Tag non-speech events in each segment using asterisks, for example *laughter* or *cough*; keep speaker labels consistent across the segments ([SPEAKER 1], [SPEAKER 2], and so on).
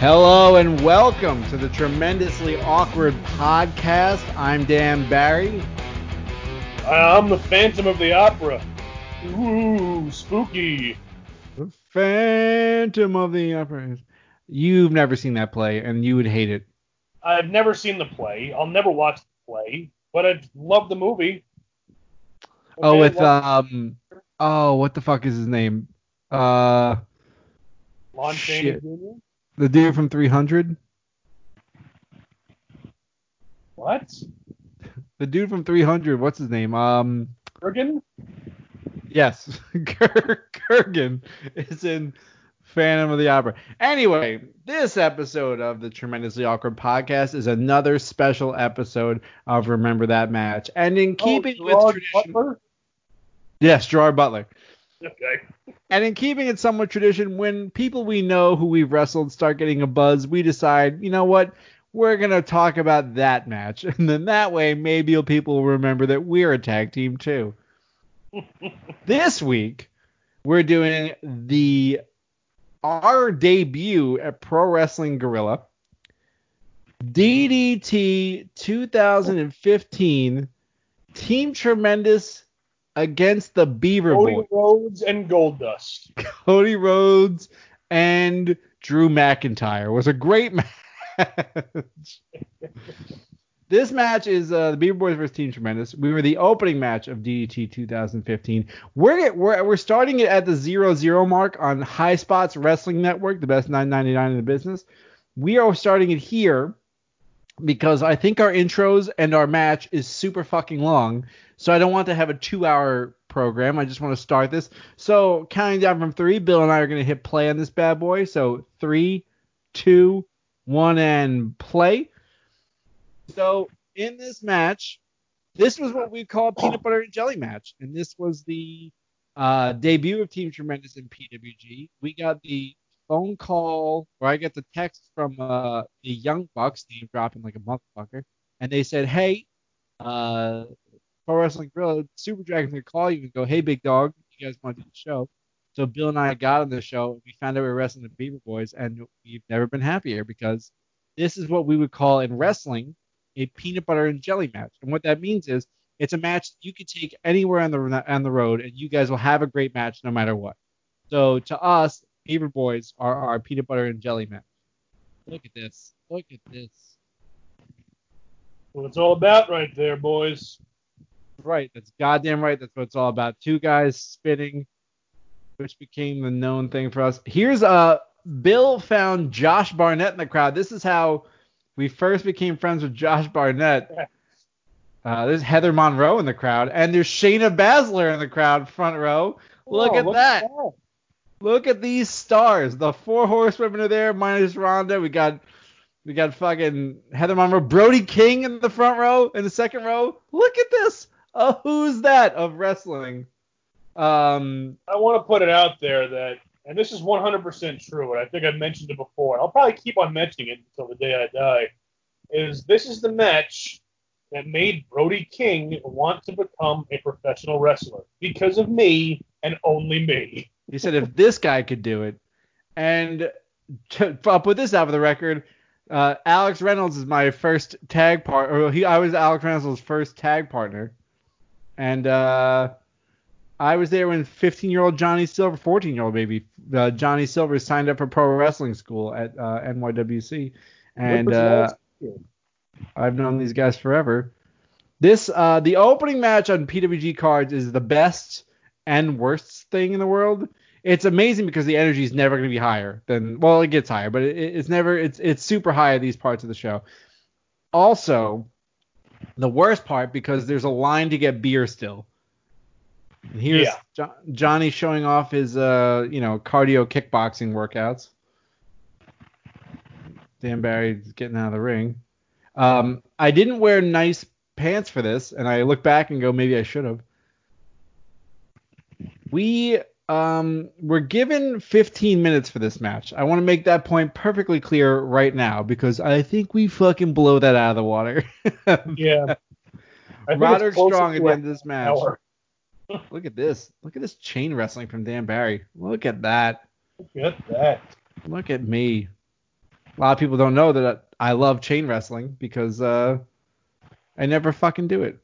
[SPEAKER 1] Hello and welcome to the tremendously awkward podcast. I'm Dan Barry.
[SPEAKER 2] I'm the Phantom of the Opera. Ooh, spooky.
[SPEAKER 1] The Phantom of the Opera. You've never seen that play, and you would hate it.
[SPEAKER 2] I've never seen the play. I'll never watch the play, but I love the movie.
[SPEAKER 1] oh, with um, oh, what the fuck is his name? Uh,
[SPEAKER 2] Lon Chaney. Jr.
[SPEAKER 1] the dude from 300.
[SPEAKER 2] What?
[SPEAKER 1] The dude from 300. What's his name? Um,
[SPEAKER 2] Kurgan?
[SPEAKER 1] Yes, *laughs* Kurgan is in Phantom of the Opera. Anyway, this episode of the Tremendously Awkward Podcast is another special episode of Remember That Match. And in keeping
[SPEAKER 2] oh,
[SPEAKER 1] with tradition.
[SPEAKER 2] Butler?
[SPEAKER 1] Yes, Gerard Butler. *laughs*
[SPEAKER 2] Okay.
[SPEAKER 1] And in keeping it somewhat tradition, when people we know who we've wrestled start getting a buzz, we decide, you know what? We're going to talk about that match. *laughs* And then that way, maybe people will remember that we're a tag team too. *laughs* this week, we're doing the our debut at Pro Wrestling Guerrilla. DDT 2015 Team Tremendous against the Beaver Boys.
[SPEAKER 2] Cody
[SPEAKER 1] Boys.
[SPEAKER 2] Rhodes and Goldust. *laughs*
[SPEAKER 1] Cody Rhodes and Drew McIntyre was a great *laughs* match. this match is uh, the Beaver Boys versus Team Tremendous. We were the opening match of DDT 2015. We're we're, we're starting it at the zero zero mark on Highspots Wrestling Network, the best 9.99 in the business. We are starting it here because I think our intros and our match is super fucking long. So I don't want to have a two hour program. I just want to start this. So counting down from three, Bill and I are going to hit play on this bad boy. So three, two, one, and play. So in this match, this was what we call peanut butter and jelly match, and this was the uh, debut of Team Tremendous in PWG. We got the phone call, or I got the text from uh, the Young Bucks, name dropping like a motherfucker, and they said, "Hey, uh, Pro Wrestling Guerrilla, Super Dragon's gonna call you and go, hey, big dog, you guys want to do the show?" So Bill and I got on the show, we found out we were wrestling the Beaver Boys, and we've never been happier because this is what we would call in wrestling a peanut butter and jelly match, and what that means is it's a match you could take anywhere on the on the road, and you guys will have a great match no matter what. So to us, Beaver Boys are our peanut butter and jelly match. Look at this. Look at this.
[SPEAKER 2] What it's all about right there, boys.
[SPEAKER 1] Right. That's goddamn right. That's what it's all about. Two guys spinning, which became the known thing for us. Here's uh Bill found Josh Barnett in the crowd. This is how we first became friends with Josh Barnett. Uh, there's Heather Monroe in the crowd, and there's Shayna Baszler in the crowd, front row. Look
[SPEAKER 2] Oh,
[SPEAKER 1] at that. Look at these stars. The four horsewomen are there, minus Ronda. We got we got fucking Heather Monroe, Brody King in the front row, in the second row. Look at this. A *laughs* who's that of wrestling. Um,
[SPEAKER 2] I want to put it out there that, and this is 100% true, and I think I've mentioned it before, and I'll probably keep on mentioning it until the day I die, is this is the match that made Brody King want to become a professional wrestler because of me and only me.
[SPEAKER 1] he said if this guy could do it, and to, I'll put this out for the record. Uh, Alex Reynolds is my first tag part, or he I was Alex Reynolds' first tag partner, and uh, I was there when 15 year old Johnny Silver, 14 year old baby uh, Johnny Silver signed up for pro wrestling school at uh, NYWC, and uh, I've known these guys forever. This uh, the opening match on PWG cards is the best and worst thing in the world. It's amazing because the energy is never going to be higher than well, it gets higher, but it, it's never it's it's super high at these parts of the show. Also, the worst part because there's a line to get beer still. And here's
[SPEAKER 2] Yeah.
[SPEAKER 1] Jo- Johnny showing off his uh you know cardio kickboxing workouts. Dan Barry's getting out of the ring. Um, I didn't wear nice pants for this, and I look back and go, maybe I should have. We um, were given 15 minutes for this match. I want to make that point perfectly clear right now because I think we fucking blow that out of the water. *laughs*
[SPEAKER 2] Yeah.
[SPEAKER 1] Roderick Strong at the end of this match. *laughs* Look at this. Look at this chain wrestling from Dan Barry. Look at that.
[SPEAKER 2] Look at that.
[SPEAKER 1] Look at me. A lot of people don't know that I love chain wrestling because uh, I never fucking do it.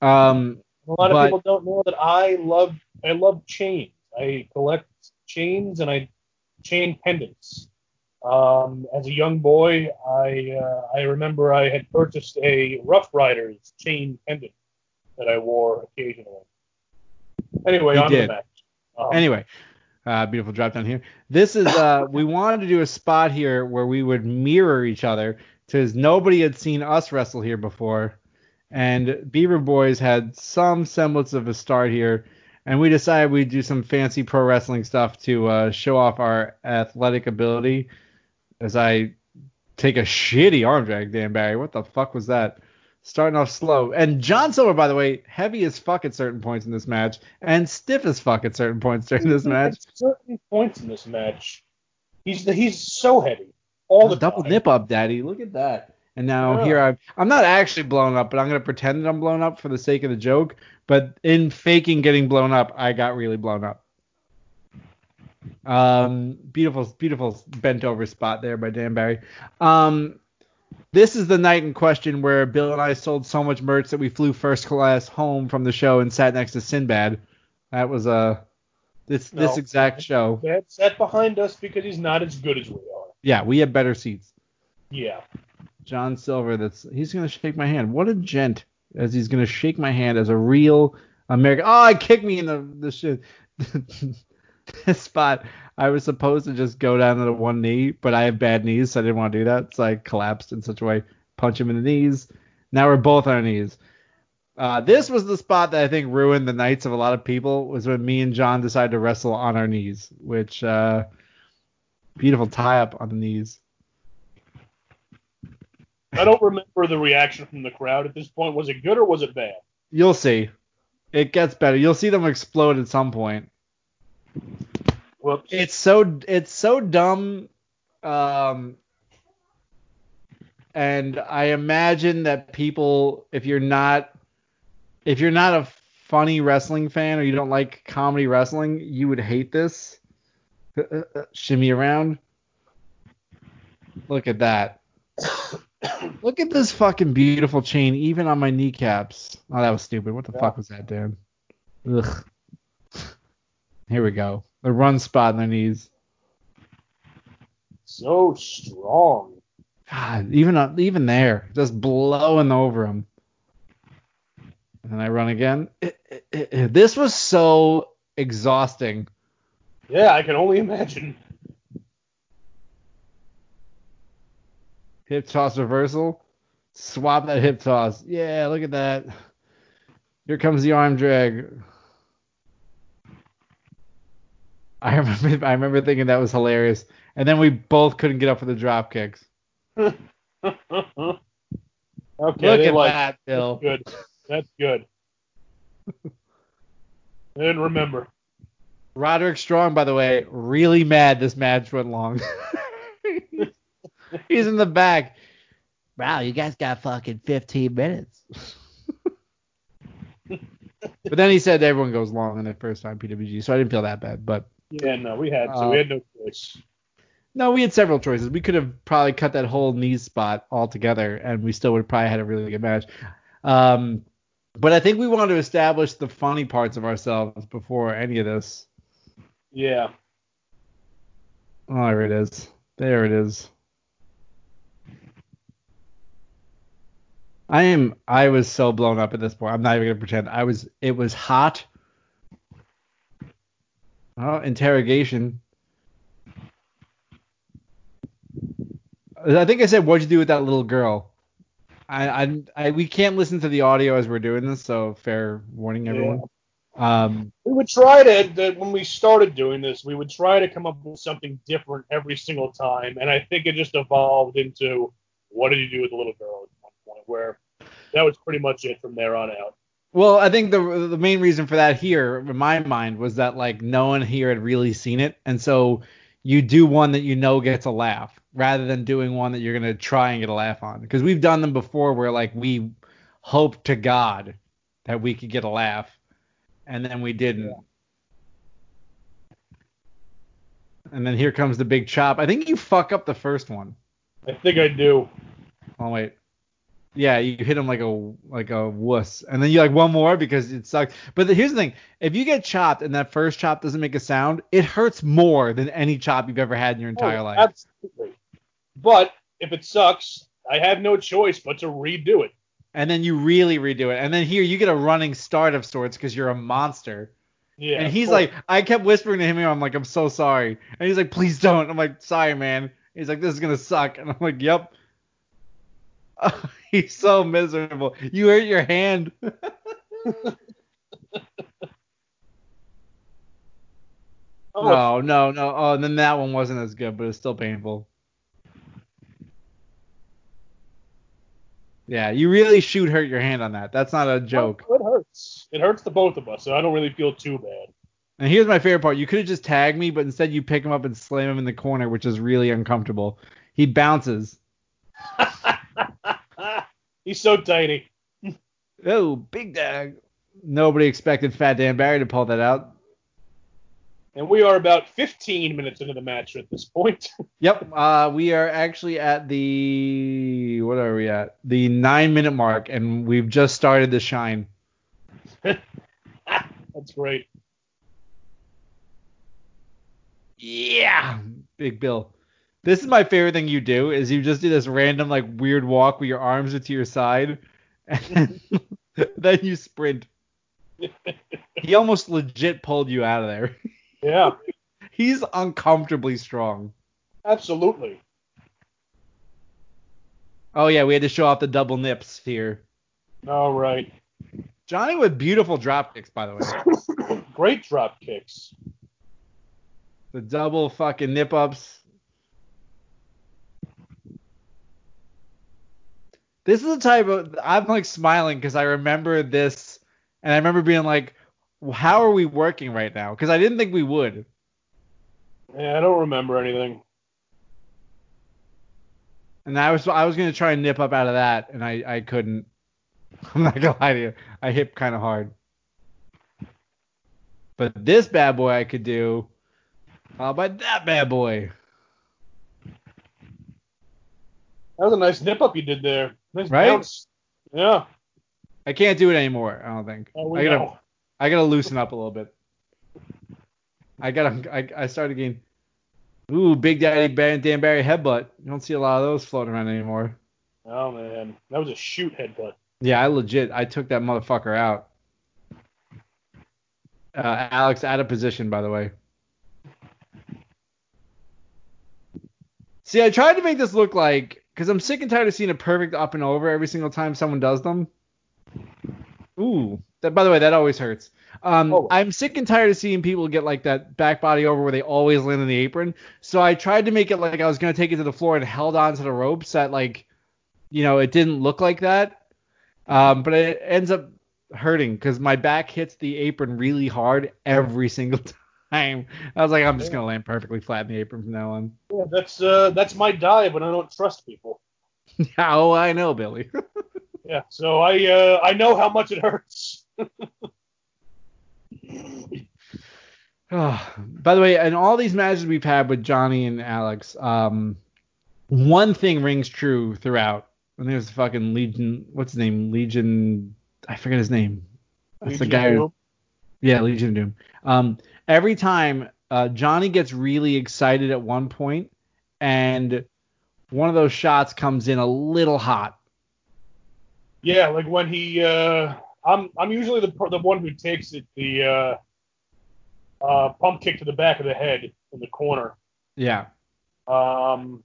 [SPEAKER 1] Um,
[SPEAKER 2] A lot of
[SPEAKER 1] But-
[SPEAKER 2] people don't know that I love I love chains. I collect chains and I chain pendants. Um, as a young boy, I uh, I remember I had purchased a Rough Riders chain pendant that I wore occasionally. Anyway, on
[SPEAKER 1] did.
[SPEAKER 2] the match. Um,
[SPEAKER 1] Anyway, uh, beautiful drop down here. This is uh, *laughs* we wanted to do a spot here where we would mirror each other because nobody had seen us wrestle here before, and Beaver Boys had some semblance of a start here, and we decided we'd do some fancy pro wrestling stuff to uh, show off our athletic ability. As I take a shitty arm drag, Dan Barry, what the fuck was that? Starting off slow. And John Silver, by the way, heavy as fuck at certain points in this match, and stiff as fuck at certain points during this match.
[SPEAKER 2] At certain points in this match, he's he's so heavy all the
[SPEAKER 1] double
[SPEAKER 2] time.
[SPEAKER 1] nip up, daddy. Look at that. And now
[SPEAKER 2] Yeah.
[SPEAKER 1] here I'm I'm not actually blown up, but I'm gonna pretend that I'm blown up for the sake of the joke. But in faking getting blown up, I got really blown up. Um, beautiful, beautiful bent over spot there by Dan Barry. Um, this is the night in question where Bill and I sold so much merch that we flew first class home from the show and sat next to Sinbad. That was uh, this this exact show.
[SPEAKER 2] That's sat behind us because he's not as good as we are.
[SPEAKER 1] Yeah, we had better seats.
[SPEAKER 2] Yeah.
[SPEAKER 1] John Silver. That's he's gonna shake my hand. What a gent! As he's gonna shake my hand as a real American. Oh, I kicked me in the the shit. *laughs* this spot. I was supposed to just go down to the one knee, but I have bad knees, so I didn't want to do that. So I collapsed in such a way, punch him in the knees. Now we're both on our knees. Uh, this was the spot that I think ruined the nights of a lot of people. Was when me and John decided to wrestle on our knees, which uh, beautiful tie up on the knees.
[SPEAKER 2] I don't remember the reaction from the crowd at this point. Was it good or was it bad?
[SPEAKER 1] You'll see. It gets better. You'll see them explode at some point.
[SPEAKER 2] Whoops.
[SPEAKER 1] It's so it's so dumb. Um, and I imagine that people, if you're not, if you're not a funny wrestling fan or you don't like comedy wrestling, you would hate this. Uh, uh, Shimmy around. Look at that. Look at this fucking beautiful chain, even on my kneecaps. Oh, that was stupid. What the
[SPEAKER 2] Yeah.
[SPEAKER 1] fuck was that, Dan? Ugh. Here we go. The run spot in their knees.
[SPEAKER 2] so strong.
[SPEAKER 1] God, even even there, just blowing over him. And then I run again. It- it- it- this was so exhausting.
[SPEAKER 2] Yeah, I can only imagine.
[SPEAKER 1] Hip toss reversal. Swap that hip toss. Yeah, look at that. Here comes the arm drag. I *laughs* remember I remember thinking that was hilarious. And then we both couldn't get up for the drop kicks. *laughs*
[SPEAKER 2] okay,
[SPEAKER 1] look at
[SPEAKER 2] like
[SPEAKER 1] that, Bill.
[SPEAKER 2] good. That's good. *laughs* and remember.
[SPEAKER 1] Roderick Strong, by the way, really mad this match went long. *laughs* He's in the back. Wow, you guys got fucking 15 minutes. *laughs* but then he said everyone goes long in the first time PWG, so I didn't feel that bad. But
[SPEAKER 2] Yeah, no, we had so
[SPEAKER 1] Uh,
[SPEAKER 2] we had no choice.
[SPEAKER 1] no, we had several choices. We could have probably cut that whole knee spot altogether, and we still would have probably had a really good match. Um, but I think we wanted to establish the funny parts of ourselves before any of this.
[SPEAKER 2] Yeah.
[SPEAKER 1] Oh, there it is. There it is. I am. I was so blown up at this point. I'm not even gonna pretend. I was. It was hot. Oh, interrogation. I think I said, "What'd you do with that little girl?" I, I, I we can't listen to the audio as we're doing this, so fair warning, everyone. Um,
[SPEAKER 2] We would try to that when we started doing this, we would try to come up with something different every single time, and I think it just evolved into what did you do with the little girl at one point, where that was pretty much it from there on out.
[SPEAKER 1] Well, I think the the main reason for that here, in my mind, was that like no one here had really seen it, and so you do one that you know gets a laugh, rather than doing one that you're gonna try and get a laugh on. Because we've done them before, where like we hoped to God that we could get a laugh, and then we didn't. And then here comes the big chop. I think you fuck up the first one.
[SPEAKER 2] I think I do.
[SPEAKER 1] Oh wait. Yeah, you hit him like a like a wuss, and then you like one more because it sucks. But the, here's the thing: if you get chopped and that first chop doesn't make a sound, it hurts more than any chop you've ever had in your oh, entire
[SPEAKER 2] Oh,
[SPEAKER 1] life.
[SPEAKER 2] Absolutely. But if it sucks, I have no choice but to redo it.
[SPEAKER 1] And then you really redo it, and then here you get a running start of sorts because you're a monster.
[SPEAKER 2] Yeah.
[SPEAKER 1] and he's like, I kept whispering to him, I'm like, I'm so sorry. And he's like, please don't. I'm like, sorry, man. He's like, this is gonna suck. And I'm like, yep. *laughs* he's so miserable. You hurt your hand. *laughs* Oh.
[SPEAKER 2] oh,
[SPEAKER 1] no, no, no. Oh, and then that one wasn't as good, but it's still painful. Yeah, you really shoot hurt your hand on that. That's not a joke.
[SPEAKER 2] It hurts. It hurts the both of us, so I don't really feel too bad.
[SPEAKER 1] And here's my favorite part. You could have just tagged me, but instead you pick him up and slam him in the corner, which is really uncomfortable. He bounces. *laughs*
[SPEAKER 2] He's so tiny. *laughs*
[SPEAKER 1] Oh, big dog. Nobody expected Fat Dan Barry to pull that out.
[SPEAKER 2] And we are about 15 minutes into the match at this point. *laughs*
[SPEAKER 1] Yep. Uh, we are actually at the what are we at? The nine minute mark, and we've just started to shine. *laughs*
[SPEAKER 2] That's great.
[SPEAKER 1] Yeah, Big Bill. This is my favorite thing you do is you just do this random like weird walk with your arms are to your side, and *laughs* then you sprint. He almost legit pulled you out of there.
[SPEAKER 2] Yeah, *laughs*
[SPEAKER 1] He's uncomfortably strong.
[SPEAKER 2] absolutely.
[SPEAKER 1] Oh yeah, we had to show off the double nips here.
[SPEAKER 2] All right.
[SPEAKER 1] Johnny with beautiful drop kicks, by the way. *coughs*
[SPEAKER 2] Great drop kicks.
[SPEAKER 1] The double fucking nip ups. This is the type of I'm like smiling because I remember this and I remember being like, how are we working right now? Because I didn't think we would.
[SPEAKER 2] Yeah, I don't remember anything.
[SPEAKER 1] And I was I was gonna try and nip up out of that and I, I couldn't. *laughs* I'm not gonna lie to you. I hit kind of hard. But this bad boy I could do. How about that bad boy?
[SPEAKER 2] That was a nice nip up you did there.
[SPEAKER 1] Right?
[SPEAKER 2] bounce. Yeah.
[SPEAKER 1] I can't do it anymore. I don't think.
[SPEAKER 2] Oh,
[SPEAKER 1] I gotta
[SPEAKER 2] know.
[SPEAKER 1] I gotta loosen up a little bit. I gotta I, I started getting Ooh, Big Daddy Dan Barry headbutt. You don't see a lot of those floating around anymore.
[SPEAKER 2] Oh man, that was a shoot headbutt.
[SPEAKER 1] Yeah, I legit I took that motherfucker out. Uh, Alex out of position, by the way. See, I tried to make this look like because I'm sick and tired of seeing a perfect up and over every single time someone does them. Ooh, that by the way, that always hurts. Um,
[SPEAKER 2] Oh.
[SPEAKER 1] I'm sick and tired of seeing people get like that back body over where they always land on the apron. So I tried to make it like I was gonna take it to the floor and held on to the ropes that like, you know, it didn't look like that. Um, but it ends up hurting because my back hits the apron really hard every *laughs* single time. I was like, I'm just gonna land perfectly flat in the apron from now on.
[SPEAKER 2] Yeah, that's uh, that's my dive when I don't trust people. *laughs*
[SPEAKER 1] oh, I know, Billy. *laughs*
[SPEAKER 2] Yeah, so I uh, I know how much it hurts.
[SPEAKER 1] Oh, *sighs* by the way, in all these matches we've had with Johnny and Alex, um, one thing rings true throughout. And there's fucking Legion. What's his name? Legion. I forget his name. That's the guy. Who, yeah, Legion of Doom. Um, every time uh, Johnny gets really excited at one point, and one of those shots comes in a little hot.
[SPEAKER 2] Yeah, like when he, uh, I'm I'm usually the the one who takes it the uh, uh, pump kick to the back of the head in the corner.
[SPEAKER 1] Yeah.
[SPEAKER 2] Um,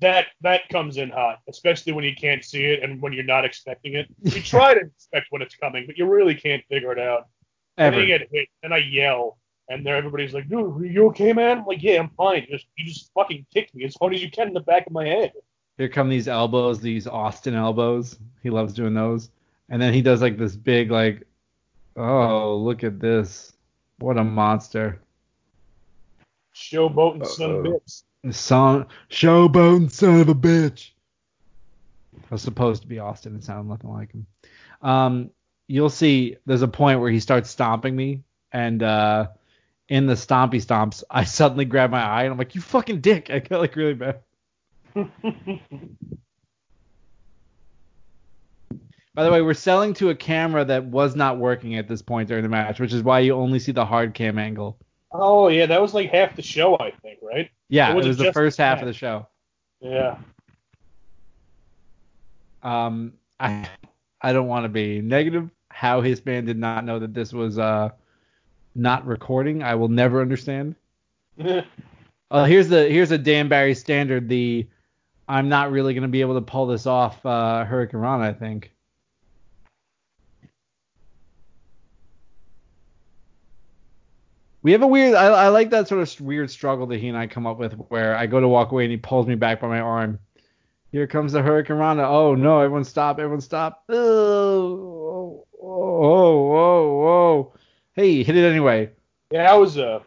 [SPEAKER 2] that that comes in hot, especially when you can't see it and when you're not expecting it. You *laughs* try to expect when it's coming, but you really can't figure it out. And
[SPEAKER 1] Ever.
[SPEAKER 2] then you get hit, and I yell, and there everybody's like, "Dude, are you okay, man?" I'm like, "Yeah, I'm fine. Just you just fucking kicked me as hard as you can in the back of my head."
[SPEAKER 1] Here come these elbows, these Austin elbows. He loves doing those. And then he does like this big like, oh look at this, what a monster.
[SPEAKER 2] Showboating son of a
[SPEAKER 1] Uh-oh.
[SPEAKER 2] bitch.
[SPEAKER 1] Son, showboat and son of a bitch. I was supposed to be Austin. It sounded nothing like him. Um, you'll see. There's a point where he starts stomping me, and uh, in the stompy stomps, I *laughs* suddenly grab my eye and I'm like, you fucking dick. I got like really bad. *laughs* By the way, we're selling to a camera that was not working at this point during the match, which is why you only see the hard cam angle.
[SPEAKER 2] oh yeah, that was like half the show, I think, right?
[SPEAKER 1] Yeah, it
[SPEAKER 2] was
[SPEAKER 1] was, the first half of the show.
[SPEAKER 2] Yeah.
[SPEAKER 1] Um, I I don't want to be negative. How his man did not know that this was uh not recording, I will never understand. *laughs* Uh, here's the here's a Dan Barry standard. The I'm not really gonna be able to pull this off. Uh, Hurricane Ron, I think. We have a weird. I, I like that sort of weird struggle that he and I come up with, where I go to walk away and he pulls me back by my arm. Here comes the Hurricane Rana. Oh no! Everyone stop! Everyone stop! Oh, oh, whoa, whoa! Hey, hit it anyway.
[SPEAKER 2] yeah, that was uh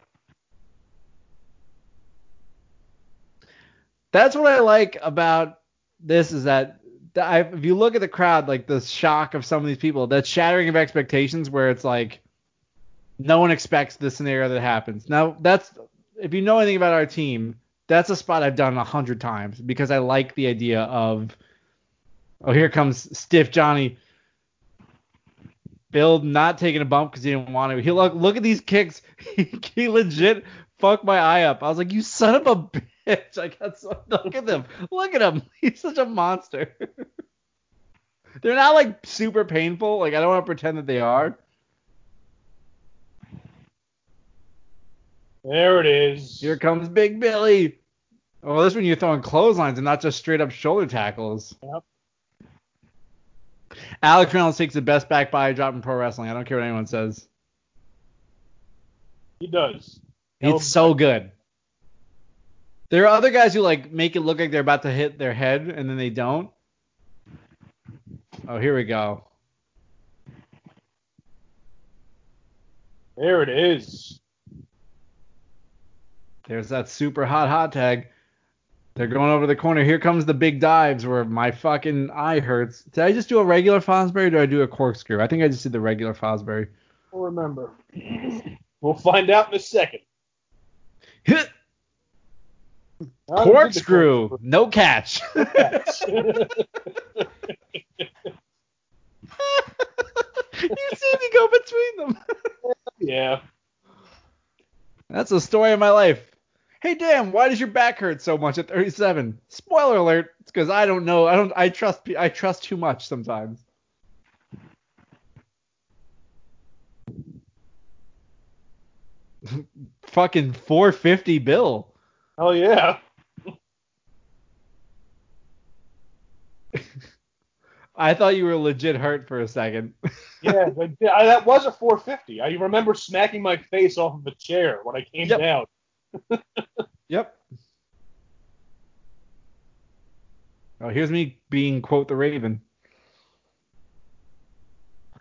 [SPEAKER 1] that's what I like about this is that I, if you look at the crowd, like the shock of some of these people, that shattering of expectations, where it's like no one expects the scenario that happens. Now that's if you know anything about our team, that's a spot I've done a hundred times because I like the idea of oh here comes stiff Johnny. Bill not taking a bump because he didn't want to. He look look at these kicks. He, *laughs* he legit fucked my eye up. I was like, you son of a bitch. *laughs* I got so look at them. Look at him. *laughs* He's such a monster. They're not like super painful. Like I don't want to pretend that they are.
[SPEAKER 2] there it is.
[SPEAKER 1] Here comes Big Billy. Oh, this one you're throwing clotheslines and not just straight up shoulder tackles.
[SPEAKER 2] Yep.
[SPEAKER 1] Alex Reynolds takes the best back body drop in pro wrestling. I don't care what anyone says.
[SPEAKER 2] He does.
[SPEAKER 1] It's so good. There are other guys who like make it look like they're about to hit their head and then they don't. Oh, here we go.
[SPEAKER 2] There it is.
[SPEAKER 1] There's that super hot hot tag. They're going over the corner. Here comes the big dives where my fucking eye hurts. Did I just do a regular Fosbury or did I do a corkscrew? I think I just did the regular Fosbury.
[SPEAKER 2] I'll remember. *laughs* we'll find out in a second.
[SPEAKER 1] Hit
[SPEAKER 2] I did the
[SPEAKER 1] corkscrew. No catch. *laughs* *laughs* you see me go between them.
[SPEAKER 2] yeah.
[SPEAKER 1] That's the story of my life. Hey Dan, why does your back hurt so much at 37? Spoiler alert, it's because I don't know. I don't. I trust. I trust too much sometimes. *laughs* Fucking 450 bill.
[SPEAKER 2] Oh yeah. *laughs*
[SPEAKER 1] I thought you were legit hurt for a second. *laughs*
[SPEAKER 2] Yeah, but I, that was a 450. I remember smacking my face off of a chair when I came
[SPEAKER 1] Yep.
[SPEAKER 2] down. *laughs*
[SPEAKER 1] yep. Oh, here's me being quote the Raven.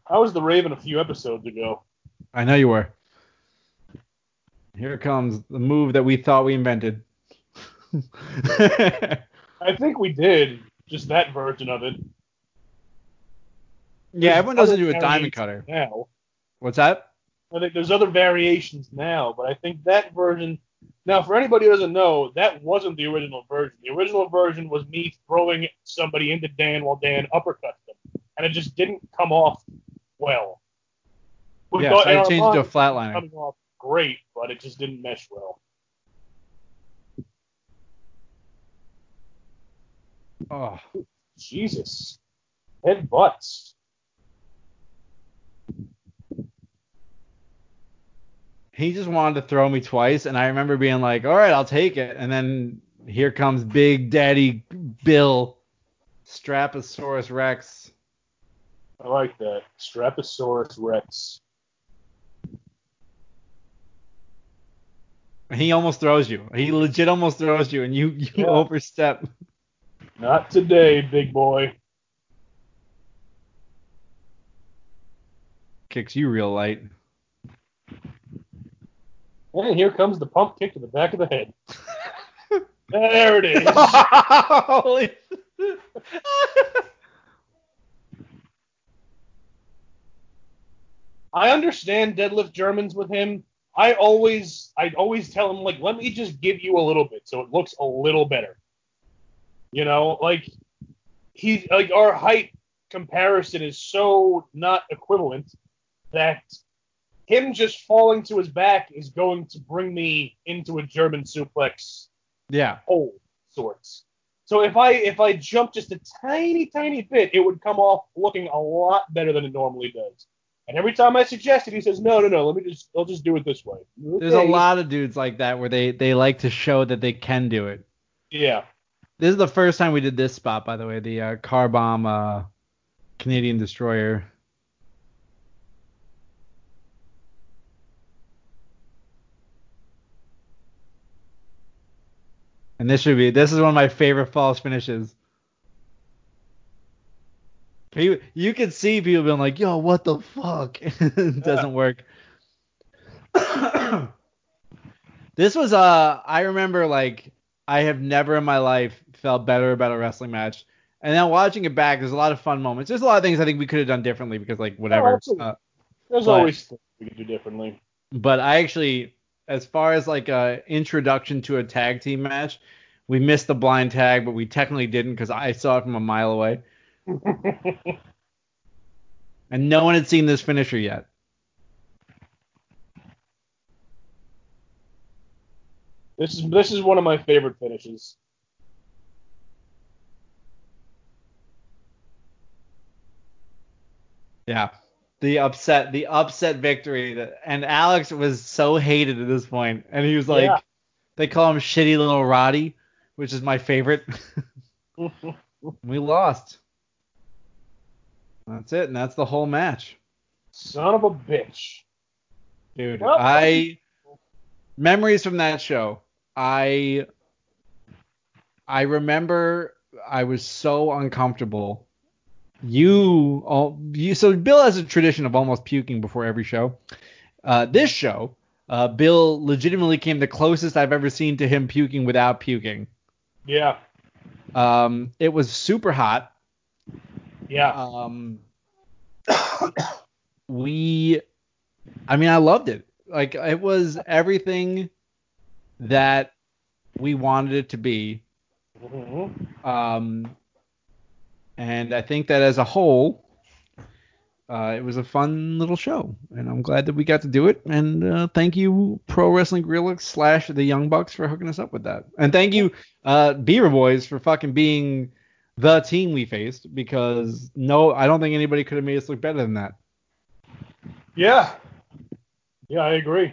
[SPEAKER 2] I was the Raven a few episodes ago.
[SPEAKER 1] I know you were. Here comes the move that we thought we invented. *laughs*
[SPEAKER 2] I think we did just that version of it.
[SPEAKER 1] yeah,
[SPEAKER 2] There's
[SPEAKER 1] everyone doesn't do a diamond cutter.
[SPEAKER 2] Now,
[SPEAKER 1] What's that?
[SPEAKER 2] I think there's other variations now, but I think that version. Now, for anybody who doesn't know, that wasn't the original version. The original version was me throwing somebody into Dan while Dan uppercuts them, and it just didn't come off well. We thought in
[SPEAKER 1] I changed to a
[SPEAKER 2] minds it was
[SPEAKER 1] flatliner.
[SPEAKER 2] Coming off great, but it just didn't mesh well.
[SPEAKER 1] Oh,
[SPEAKER 2] Jesus, head butts.
[SPEAKER 1] He just wanted to throw me twice, and I remember being like, "All right, I'll take it." And then here comes Big Daddy Bill, Straposaurus Rex.
[SPEAKER 2] I like that. Straposaurus Rex.
[SPEAKER 1] He almost throws you. He legit almost throws you, and you you
[SPEAKER 2] Yeah.
[SPEAKER 1] overstep.
[SPEAKER 2] Not today, big boy.
[SPEAKER 1] Kicks you real light.
[SPEAKER 2] And here comes the pump kick to the back of the head. there it is. *laughs*
[SPEAKER 1] Holy. *laughs*
[SPEAKER 2] I understand deadlift Germans with him. I always I always tell him like, let me just give you a little bit so it looks a little better. You know, like he like our height comparison is so not equivalent that him just falling to his back is going to bring me into a German suplex
[SPEAKER 1] Yeah.
[SPEAKER 2] hole sorts. So if I if I jump just a tiny tiny bit, it would come off looking a lot better than it normally does. And every time I suggest it, he says, "No, no, no. Let me just I'll just do it this way."
[SPEAKER 1] There's a lot of dudes like that where they they like to show that they can do it.
[SPEAKER 2] Yeah.
[SPEAKER 1] This is the first time we did this spot, by the way, the uh, car bomb uh, Canadian destroyer. And this should be this is one of my favorite false finishes. You, you can see people being like, yo, what the fuck? *laughs* it doesn't work. this was uh I remember like I have never in my life felt better about a wrestling match. And then watching it back, there's a lot of fun moments. There's a lot of things I think we could have done differently because like whatever.
[SPEAKER 2] absolutely.
[SPEAKER 1] Uh,
[SPEAKER 2] There's
[SPEAKER 1] But-
[SPEAKER 2] always things we could do differently.
[SPEAKER 1] but I actually, as far as like a introduction to a tag team match, we missed the blind tag, but we technically didn't because I saw it from a mile away, *laughs* and no one had seen this finisher yet.
[SPEAKER 2] This is this is one of my favorite finishes.
[SPEAKER 1] Yeah. The upset, the upset victory, that, and Alex was so hated at this point, and he was like,
[SPEAKER 2] Yeah.
[SPEAKER 1] they call him shitty little Roddy, which is my favorite. *laughs* we lost. That's it, and that's the whole match,
[SPEAKER 2] Son of a bitch.
[SPEAKER 1] dude.
[SPEAKER 2] Well,
[SPEAKER 1] I memories from that show. I I remember I was so uncomfortable. You, all, you so Bill has a tradition of almost puking before every show. Uh, this show, uh, Bill legitimately came the closest I've ever seen to him puking without puking.
[SPEAKER 2] Yeah.
[SPEAKER 1] Um, it was super hot.
[SPEAKER 2] Yeah.
[SPEAKER 1] Um, *coughs* we, I mean, I loved it. Like it was everything that we wanted it to be.
[SPEAKER 2] Mhm.
[SPEAKER 1] Um, and I think that as a whole, uh, it was a fun little show, and I'm glad that we got to do it. And uh, thank you, Pro Wrestling Guerrilla slash the Young Bucks for hooking us up with that. And thank you, uh, Beaver Boys, for fucking being the team we faced because no, I don't think anybody could have made us look better than that.
[SPEAKER 2] Yeah. Yeah, I agree.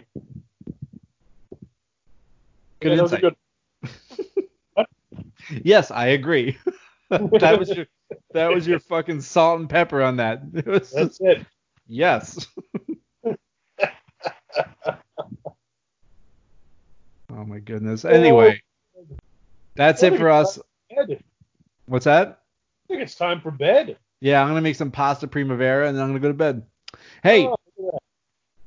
[SPEAKER 1] Good
[SPEAKER 2] Yeah, that was a
[SPEAKER 1] insight.
[SPEAKER 2] good- *laughs*
[SPEAKER 1] Yes, I agree. *laughs* that was your that was your fucking salt and pepper on that. *laughs* It was
[SPEAKER 2] That's it.
[SPEAKER 1] Yes. *laughs* oh my goodness. Anyway, that's it for us. What's that?
[SPEAKER 2] I think it's time for bed.
[SPEAKER 1] Yeah, I'm gonna make some pasta primavera and then I'm gonna go to bed. Hey,
[SPEAKER 2] Oh, that.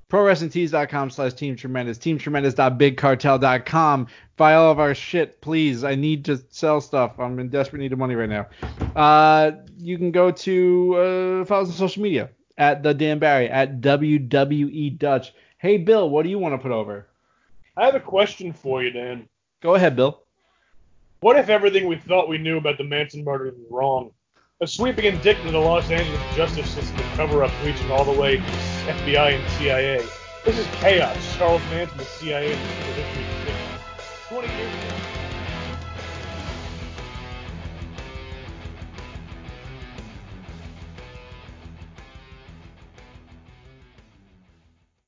[SPEAKER 1] ProWrestlingTees.com slash Team Tremendous, TeamTremendous.BigCartel.com. Buy all of our shit, please. I need to sell stuff. I'm in desperate need of money right now. Uh, you can go to uh, follow us on social media at the Dan Barry at WWE Dutch. Hey Bill, what do you want to put over?
[SPEAKER 2] I have a question for you, Dan.
[SPEAKER 1] Go ahead, Bill.
[SPEAKER 2] What if everything we thought we knew about the Manson murder was wrong? A sweeping indictment of the Los Angeles justice system cover up reaching all the way FBI and CIA. This is chaos. Charles Manson, the CIA, the history of 20 years.